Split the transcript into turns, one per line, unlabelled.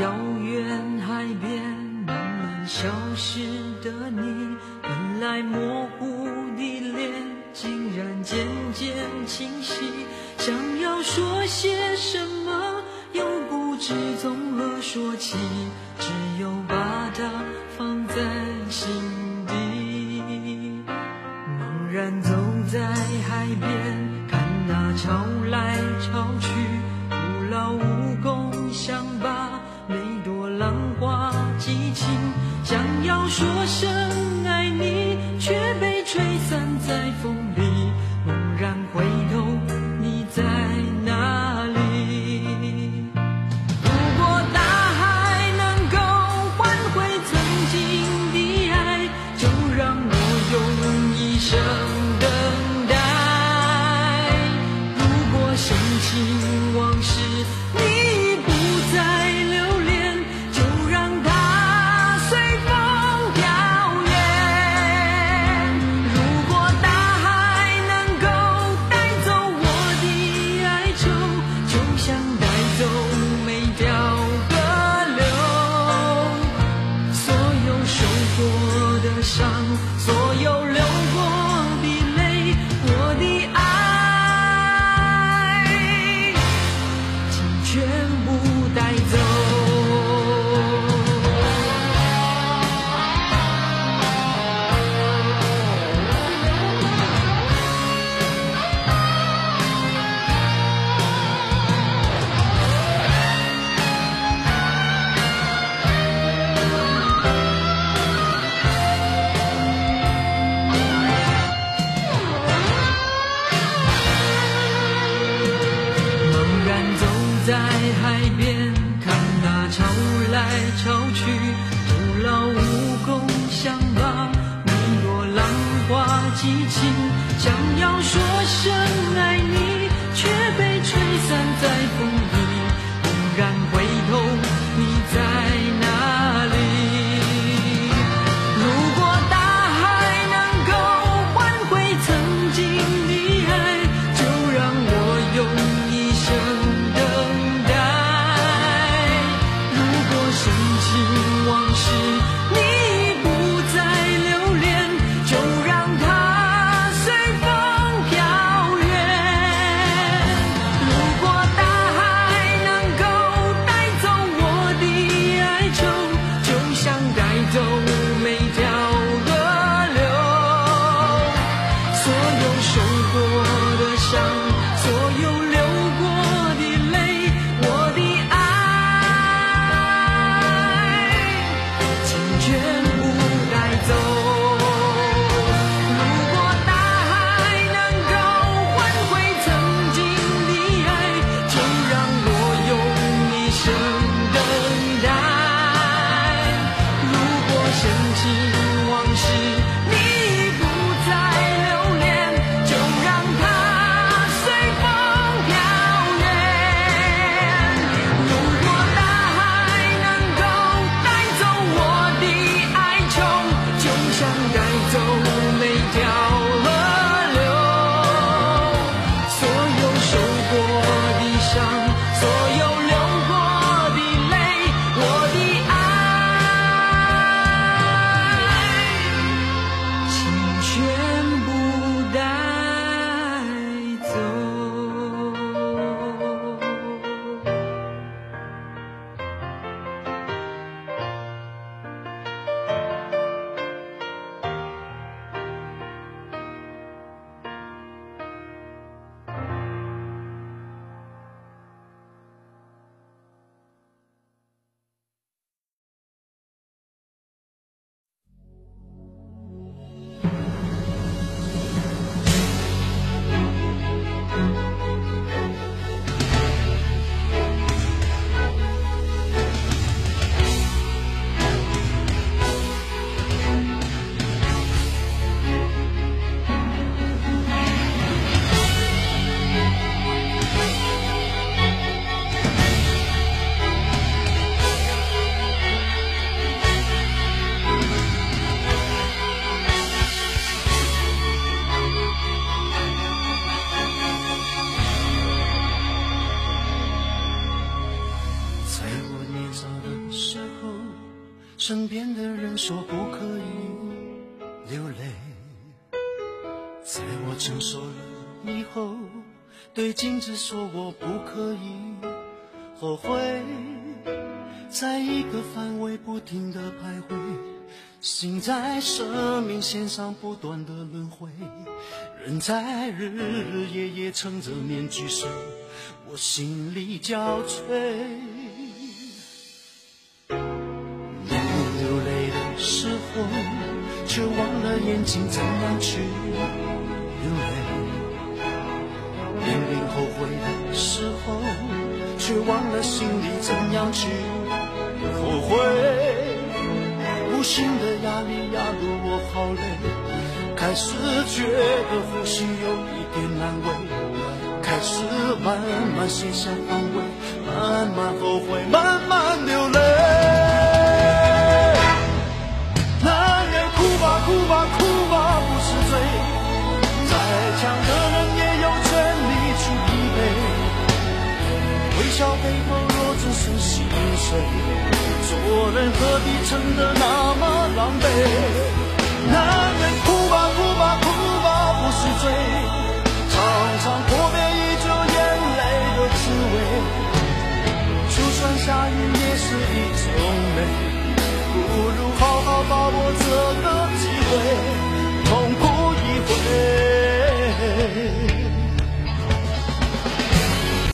遥远海边慢慢消失的你本来模糊的脸竟然渐渐清晰。想要说些什么又不知从何说起只有把它说声上所有人潮去徒劳无功，相伴你我浪花激情，想要说什么？起少的时候
身边的人说不可以流泪，在我成熟了以后，对镜子说我不可以后悔，在一个范围不停的徘徊，心在生命线上不断的轮回，人在日日夜夜撑着面具睡，我心力交瘁。却忘了眼睛怎样去流泪，明明后悔的时候，却忘了心里怎样去后悔。无形的压力压得我好累，开始觉得呼吸有一点难为，开始慢慢卸下防卫，慢慢后悔，慢慢流泪。样的人也有权利去疲惫。微笑背后若只剩心碎，做人何必撑得那么狼狈？男人哭吧，哭吧，哭吧，不是罪。